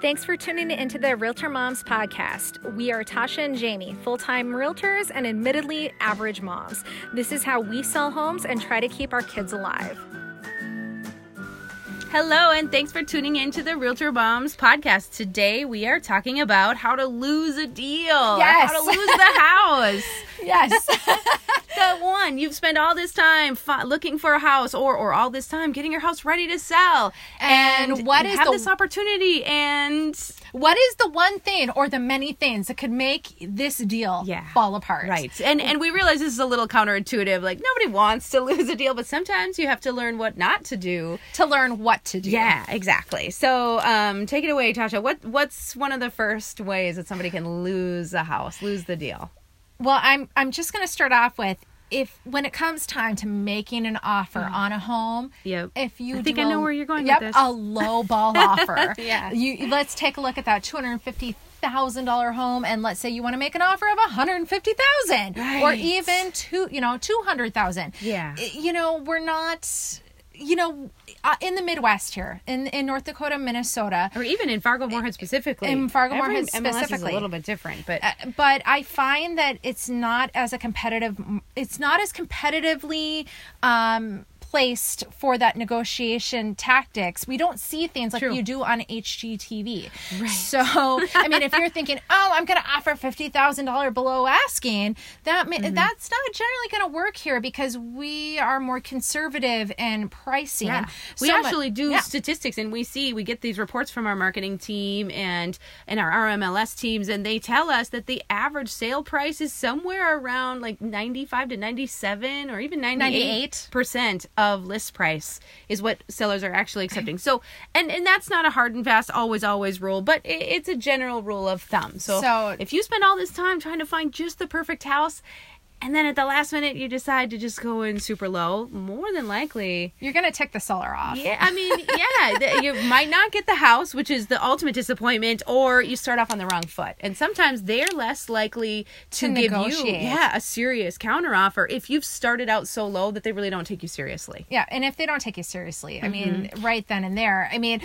Thanks for tuning into the Realtor Moms podcast. We are Tasha and Jamie, full time realtors and admittedly average moms. This is how we sell homes and try to keep our kids alive. Hello, and thanks for tuning in to the Realtor Moms podcast. Today we are talking about how to lose a deal. Yes. How to lose the house. Yes. the one you've spent all this time looking for a house, or or all this time getting your house ready to sell, And what you is have the- this opportunity? And what is the one thing or the many things that could make this deal Yeah. fall apart? right, and and we realize this is a little counterintuitive. Like nobody wants to lose a deal, but sometimes you have to learn what not to do. To learn what to do. Yeah, exactly. So, um, take it away, Tasha. What what's one of the first ways that somebody can lose a house, lose the deal? Well, I'm I'm just going to start off with if when it comes time to making an offer mm. on a home, Yep. if you I think I know a- where you're going with yep, this. a low ball offer. Yeah. You let's take a look at that two hundred fifty thousand dollar home and let's say you want to make an offer of a hundred fifty thousand or even two you know two hundred thousand Yeah. you know we're not you know uh, in the midwest here in in north dakota minnesota Or even in Fargo Moorhead specifically. In Fargo Moorhead MLS is a little bit different, but Uh, but I find that it's not as a competitive. It's not as competitively um, placed for that negotiation tactics. We don't see things like True. you do on HGTV. So I mean, if you're thinking, oh, I'm going to offer fifty thousand dollar below asking, that may, Mm-hmm. that's not generally going to work here because we are more conservative in pricing. Yeah. We So mu- actually do yeah. statistics and we see we get these reports from our marketing team and and our RMLS teams and they tell us that the average sale price is somewhere around like 95 to 97 or even 98 percent of list price is what sellers are actually accepting. So and and that's not a hard and fast always always rule, but it, it's a general rule of thumb. So, So- if you spend all this time trying to find just the perfect house and then at the last minute you decide to just go in super low, more than likely You're going to tick the seller off. yeah, I mean, yeah, you might not get the house, which is the ultimate disappointment, or you start off on the wrong foot. And sometimes they're less likely to, To give negotiate. you, yeah, a serious counteroffer if you've started out so low that they really don't take you seriously. Yeah, and if they don't take you seriously, I mean, Mm-hmm. right then and there, I mean,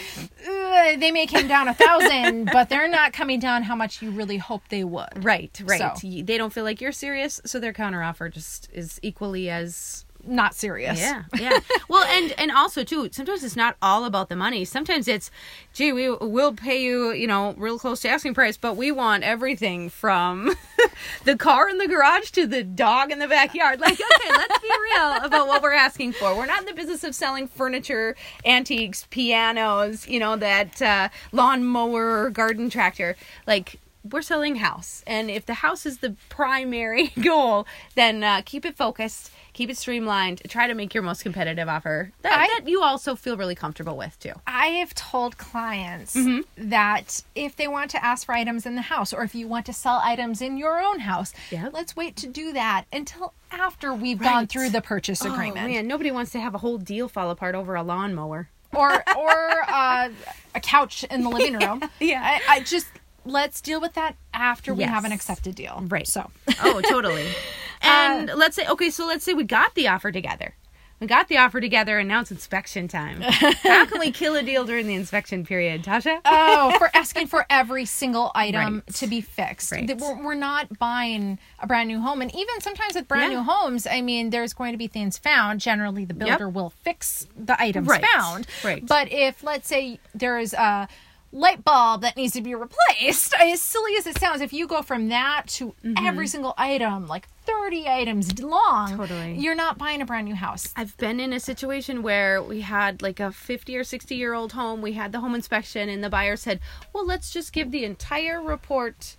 uh, they may come down a thousand, but they're not coming down how much you really hope they would. Right, right. So- They don't feel like you're serious, so their counteroffer just is equally as Not serious. Yeah, yeah. well, and and also too, sometimes it's not all about the money. Sometimes it's, gee, we will pay you, you know, real close to asking price, but we want everything from the car in the garage to the dog in the backyard. Like, okay, let's be real about what we're asking for. We're not in the business of selling furniture, antiques, pianos, you know, that uh, lawnmower, garden tractor. Like. We're selling house, and if the house is the primary goal, then uh, keep it focused, keep it streamlined, try to make your most competitive offer that, I- that you also feel really comfortable with too. I have told clients Mm-hmm. that if they want to ask for items in the house or if you want to sell items in your own house, Yep. let's wait to do that until after we've gone through the purchase Oh agreement. man, nobody wants to have a whole deal fall apart over a lawnmower. or or uh, a couch in the living room. Yeah. I, I just let's deal with that after we Yes. have an accepted deal. Right. So Oh, totally. Uh, and let's say, okay, so let's say we got the offer together. We got the offer together, and now it's inspection time. How can we kill a deal during the inspection period, Tasha? oh, for asking for every single item Right. to be fixed. Right. We're, we're not buying a brand new home. And even sometimes with brand Yeah. new homes, I mean, there's going to be things found. Generally, the builder will fix the items Right. found. Right. But if, let's say, there is a light bulb that needs to be replaced, as silly as it sounds, if you go from that to Mm-hmm. every single item, like 30 items long, Totally. you're not buying a brand new house. I've been in a situation where we had like a 50 or 60 year old home. We had the home inspection, and the buyer said, Well, let's just give the entire report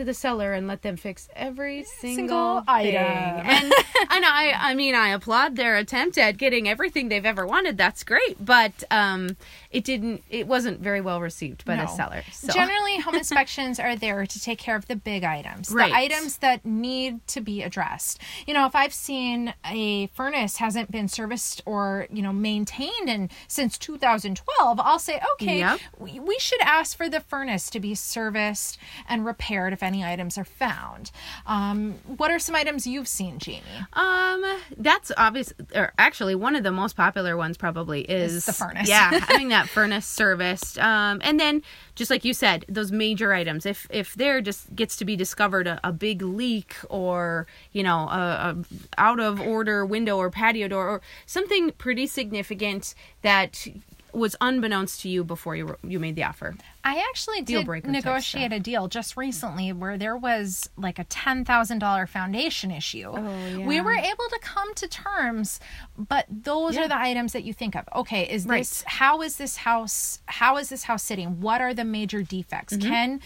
to the seller and let them fix every single, Single thing. item. And and I I mean I applaud their attempt at getting everything they've ever wanted. That's great, but um, it didn't. It wasn't very well received by the No. seller. So. Generally, home inspections are there to take care of the big items, Right. the items that need to be addressed. You know, if I've seen a furnace hasn't been serviced or you know maintained and since 2012, I'll say, okay, Yep. we, we should ask for the furnace to be serviced and repaired if any items are found. Um, what are some items you've seen, Jamie? Um, that's obvious. Or actually, one of the most popular ones probably is the furnace. Yeah, having that furnace serviced. Um, and then just like you said, those major items. If if there just gets to be discovered a, a big leak or you know a, a out of order window or patio door or something pretty significant that was unbeknownst to you before you you made the offer. I actually did negotiate a deal just recently where there was like a ten thousand dollar foundation issue. Oh, We were able to come to terms, but those Yeah. are the items that you think of. Okay, is Right. this how is this house how is this house sitting? What are the major defects? Mm-hmm. Can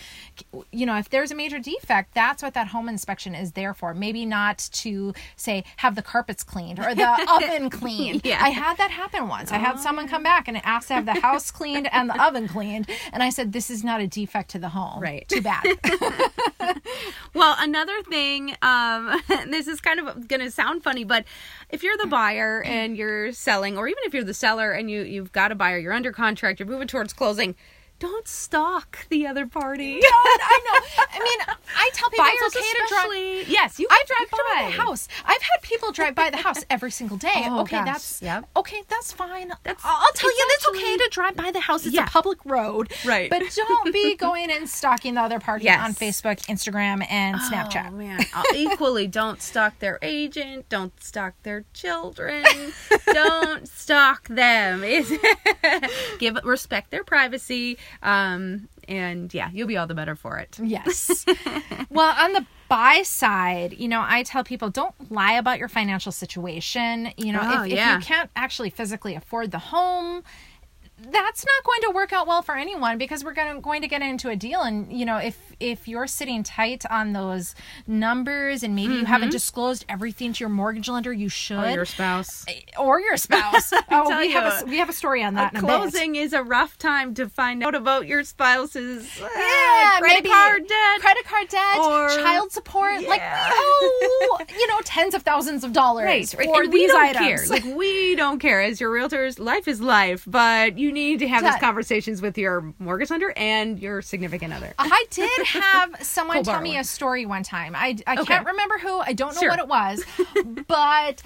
you know if there's a major defect, that's what that home inspection is there for. Maybe not to say have the carpets cleaned or the oven cleaned. Yeah. I had that happen once. I had someone come back and asked to have the house cleaned and the oven cleaned, and I said, "This is not a defect to the home. Right. Too bad." Well, another thing, um, this is kind of going to sound funny, but if you're the buyer and you're selling, or even if you're the seller and you you've got a buyer, you're under contract, you're moving towards closing, don't stalk the other party. I know. I mean, I tell people Buyers it's okay to drive. Yes, you I drive by the house. I've had people drive by the house every single day. Oh, okay, gosh. that's Yep. okay. That's fine. That's- I'll I'll tell you, it's okay to drive by the house. It's Yeah. a public road, Right. But don't be going and stalking the other party Yes. on Facebook, Instagram, and Snapchat. Oh man! Uh, Equally, don't stalk their agent. Don't stalk their children. don't stalk them. It's- Give respect their privacy. Um, and yeah, you'll be all the better for it. Yes. well, on the buy side, you know, I tell people don't lie about your financial situation. You know, Oh, if, yeah. if you can't actually physically afford the home, that's not going to work out well for anyone because we're going to, going to get into a deal and you know if if you're sitting tight on those numbers and maybe you haven't disclosed everything to your mortgage lender you should Mm-hmm. Or your spouse. or your spouse oh we have a we have a story on that. Closing is a rough time to find out about your spouse's uh, yeah, credit card debt. credit card debt, Or- child support, like oh, you know, tens of thousands of dollars Right, right. for and we these don't items. care. Like we don't care. As your realtors, life is life, but you need to have these conversations with your mortgage lender and your significant other. I did have someone tell me a story one time. I, I Okay. can't remember who. I don't know Sure. what it was, but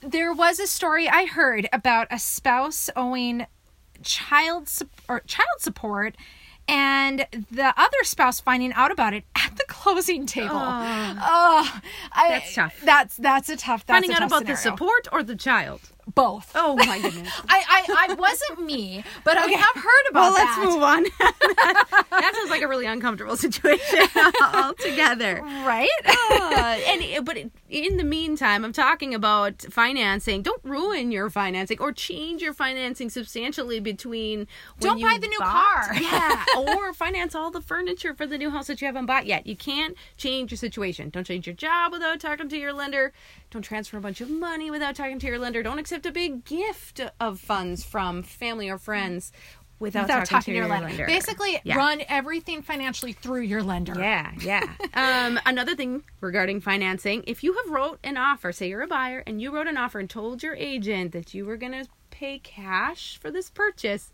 there was a story I heard about a spouse owing child sup- or child support and the other spouse finding out about it at the closing table. Oh, I, That's tough. That's that's a tough. That's Finding a out tough about the support or the child. Both. Oh my goodness. I, I, I wasn't me, but I have heard about that. well, let's that. move on. that sounds like a really uncomfortable situation altogether. Right? Uh, and but in the meantime, I'm talking about financing. Don't ruin your financing or change your financing substantially between. when Don't buy the new bought- car. Yeah, or finance all the furniture for the new house that you haven't bought yet. You can't change your situation. Don't change your job without talking to your lender. Don't transfer a bunch of money without talking to your lender. Don't accept a big gift of funds from family or friends without, Without talking, to your, lender. Basically, Yeah. run everything financially through your lender. Yeah, yeah. um, another thing regarding financing, if you have wrote an offer, say you're a buyer and you wrote an offer and told your agent that you were going to pay cash for this purchase,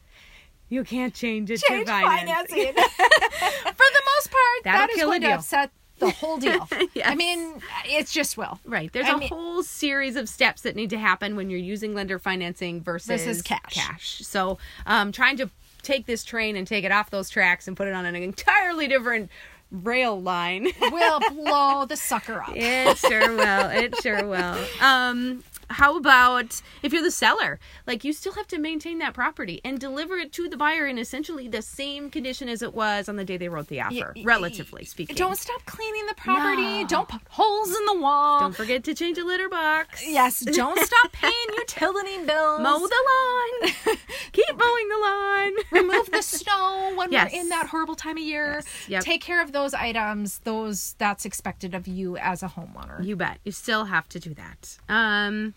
you can't change it Change to financing. For the most part, That'll that is going to deal. upset the whole deal. Yes. I mean, it's just will. Right. There's I a mean- whole series of steps that need to happen when you're using lender financing versus Versus cash. Cash. So, um, trying to take this train and take it off those tracks and put it on an entirely different rail line. Will blow the sucker up. It sure will. It sure will. Um, how about if you're the seller? Like you still have to maintain that property and deliver it to the buyer in essentially the same condition as it was on the day they wrote the offer, y- relatively speaking. Don't stop cleaning the property. No. Don't put holes in the wall. Don't forget to change a litter box. yes, don't stop paying utility bills. Mow the lawn. Keep mowing the lawn. remove the snow when Yes. we're in that horrible time of year. Yes. Yep. Take care of those items. Those that's expected of you as a homeowner. You bet. You still have to do that. Um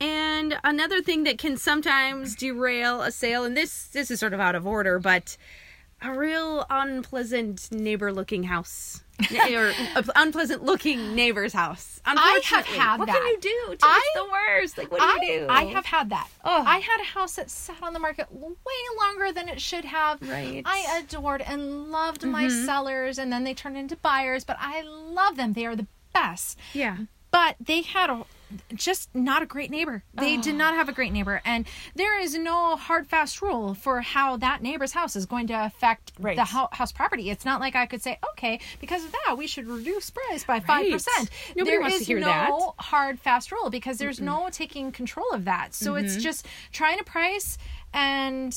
and another thing that can sometimes derail a sale and this this is sort of out of order, but a real unpleasant neighbor looking house. or unpleasant looking neighbor's house. I have had what that. can you do? It's I- the worst. Like what do I, you do? I have had that. Ugh. I had a house that sat on the market way longer than it should have. Right. I adored and loved my mm-hmm. sellers, and then they turned into buyers, but I love them. They are the best. Yeah. But they had a just not a great neighbor. They did not have a great neighbor, and there is no hard fast rule for how that neighbor's house is going to affect Right. the hou- house property. It's not like I could say, okay, because of that, we should reduce price by five percent. Nobody There wants to is hear no that. hard fast rule because there's no taking control of that. So Mm-hmm. it's just trying to price and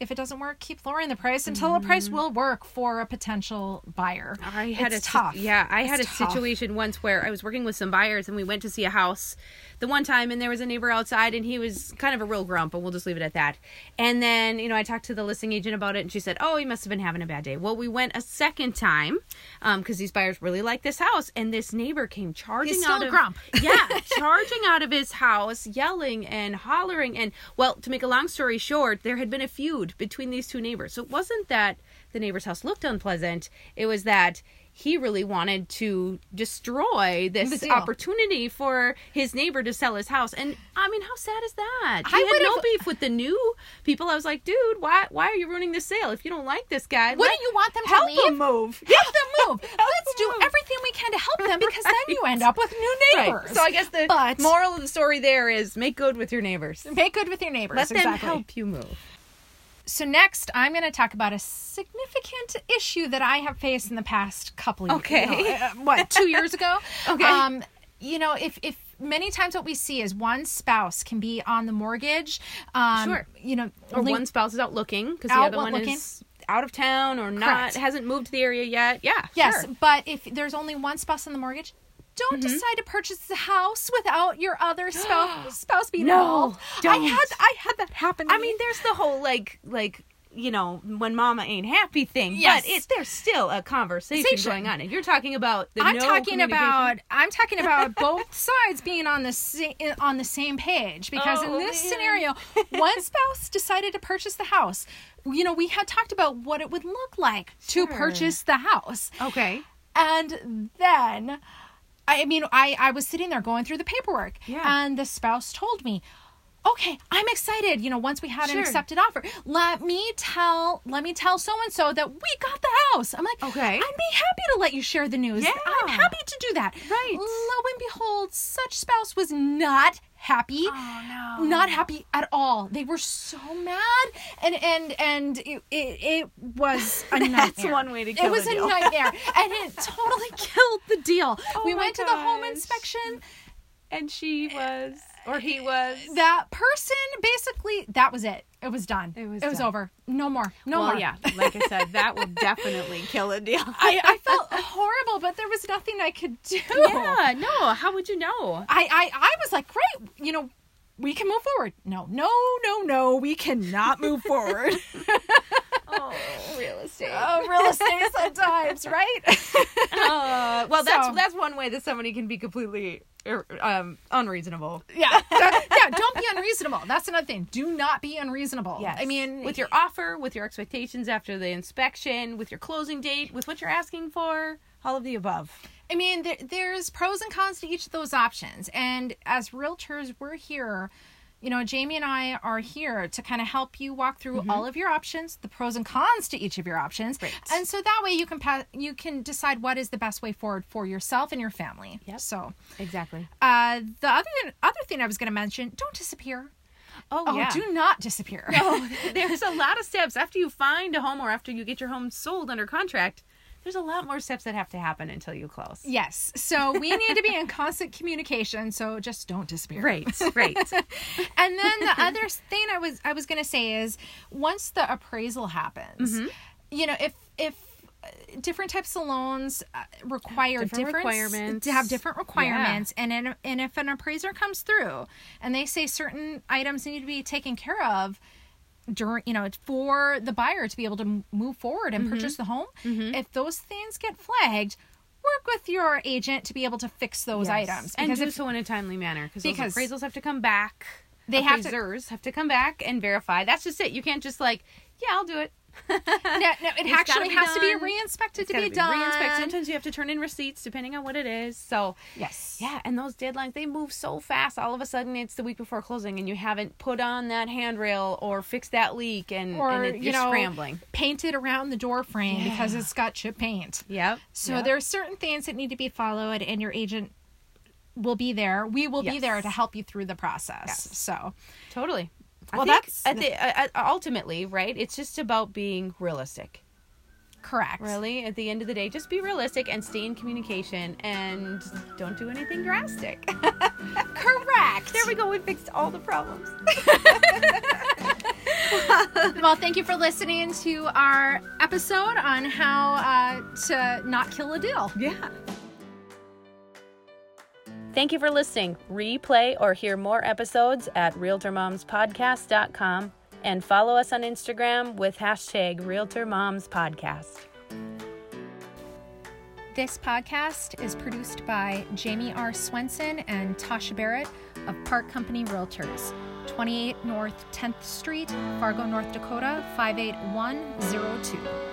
if it doesn't work, keep lowering the price until a price will work for a potential buyer. Mm-hmm. I had it's a tough. Yeah, I had a tough. situation once where I was working with some buyers and we went to see a house the one time and there was a neighbor outside and he was kind of a real grump, but we'll just leave it at that. And then, you know, I talked to the listing agent about it and she said, "Oh, he must have been having a bad day." Well, we went a second time um cuz these buyers really like this house and this neighbor came charging He's still out a of grump. yeah, charging out of his house, yelling and hollering. And well, to make a long story short, there had been a feud between these two neighbors. So it wasn't that the neighbor's house looked unpleasant, it was that he really wanted to destroy this opportunity for his neighbor to sell his house. And I mean, how sad is that? He I had no beef with the new people. I was like, dude, why why are you ruining the sale? If you don't like this guy, Wouldn't let- you want them to help leave? him move. Help them move. Let's them do move. everything we can to help them because then you end up with new neighbors. Right. So I guess the But- moral of the story there is make good with your neighbors. Make good with your neighbors. Let them exactly. help you move. So next, I'm going to talk about a significant issue that I have faced in the past couple of Okay. years. You know, uh, what two years ago? Okay. Um, you know, if if many times what we see is one spouse can be on the mortgage. Um, Sure. You know, Or only- one spouse is out looking because the other one looking. is out of town or not Correct. hasn't moved to the area yet. Yeah. Yes, sure. but if there's only one spouse on the mortgage, don't Mm-hmm. decide to purchase the house without your other spouse spouse being No, involved. I don't. had I had that happen. I me. mean, there's the whole like like you know when mama ain't happy thing. Yes. But it, there's still a conversation Conversation. going on, and you're talking about the I'm no talking about I'm talking about both sides being on the same on the same page because in Oh, this man. scenario, one spouse decided to purchase the house. You know, we had talked about what it would look like to purchase the house. Okay. And then, I mean, I, I was sitting there going through the paperwork, Yeah. and the spouse told me, "Okay, I'm excited. You know, once we had an accepted offer, let me tell, let me tell so and so that we got the house." I'm like, Okay. I'd be happy to let you share the news. Yeah. I'm happy to do that." Right. Lo and behold, such spouse was not happy Oh no. not happy at all. They were so mad, and and and it it, it was a nightmare. That's one way to kill It was a deal. nightmare, and it totally killed the deal. Oh we went to the home inspection. And she eh, was, or he was. That person basically that was it. It was done. It was It was done. over. No more. No well, more. yeah. Like I said, that will definitely kill a deal. I, I felt horrible, but there was nothing I could do. yeah. No. How would you know? I, I, I was like, great, you know, we can move forward. No, no, no, no, we cannot move forward. Oh, real estate. oh, real estate right? Uh, well, that's So- that's one way that somebody can be completely er, um, unreasonable. yeah, yeah. Don't be unreasonable. That's another thing. Do not be unreasonable. Yes. I mean, with your offer, with your expectations after the inspection, with your closing date, with what you're asking for, all of the above. I mean, there, there's pros and cons to each of those options, and as realtors, we're here. You know, Jamie and I are here to kind of help you walk through all of your options, the pros and cons to each of your options, and so that way you can pa- you can decide what is the best way forward for yourself and your family. Yep. So, Exactly. uh, the other other thing I was going to mention: don't disappear. Oh, Oh, yeah. do not disappear. Oh, there's a lot of steps after you find a home or after you get your home sold under contract. There's a lot more steps that have to happen until you close. Yes. So we need to be in constant communication. So just don't disappear. Great, great. And then the other thing I was I was going to say is once the appraisal happens, Mm-hmm. you know, if if uh, different types of loans uh, require Different different, requirements. to have different requirements and in, and if an appraiser comes through and they say certain items need to be taken care of during you know for the buyer to be able to move forward Mm-hmm. and purchase the home if those things get flagged work with your agent to be able to fix those Yes. items and because do if so in a timely manner because appraisals have to come back. They have to- have to come back and verify. That's just it. You can't just like, yeah, I'll do it. no, no, it actually be has to be done. re-inspected to Gotta be, done. Sometimes you have to turn in receipts depending on what it is. So Yes. yeah, and those deadlines they move so fast. All of a sudden, it's the week before closing, and you haven't put on that handrail or fixed that leak, and Or and it, you you're know, scrambling. painted around the door frame because it's got chip paint. Yep. So yep. there are certain things that need to be followed, and your agent will be there. We will be there to help you through the process. Yes. So totally. I Well, think that's- at the, ultimately right. It's just about being realistic. correct. Really, at the end of the day, just be realistic and stay in communication, and don't do anything drastic. Correct. there we go. We fixed all the problems. well, thank you for listening to our episode on how uh, to not kill a deal. Yeah. Thank you for listening. Replay or hear more episodes at RealtorMomsPodcast.com and follow us on Instagram with hashtag RealtorMomsPodcast. This podcast is produced by Jamie R. Swenson and Tasha Barrett of Park Company Realtors, 28 North 10th Street, Fargo, North Dakota, 58102.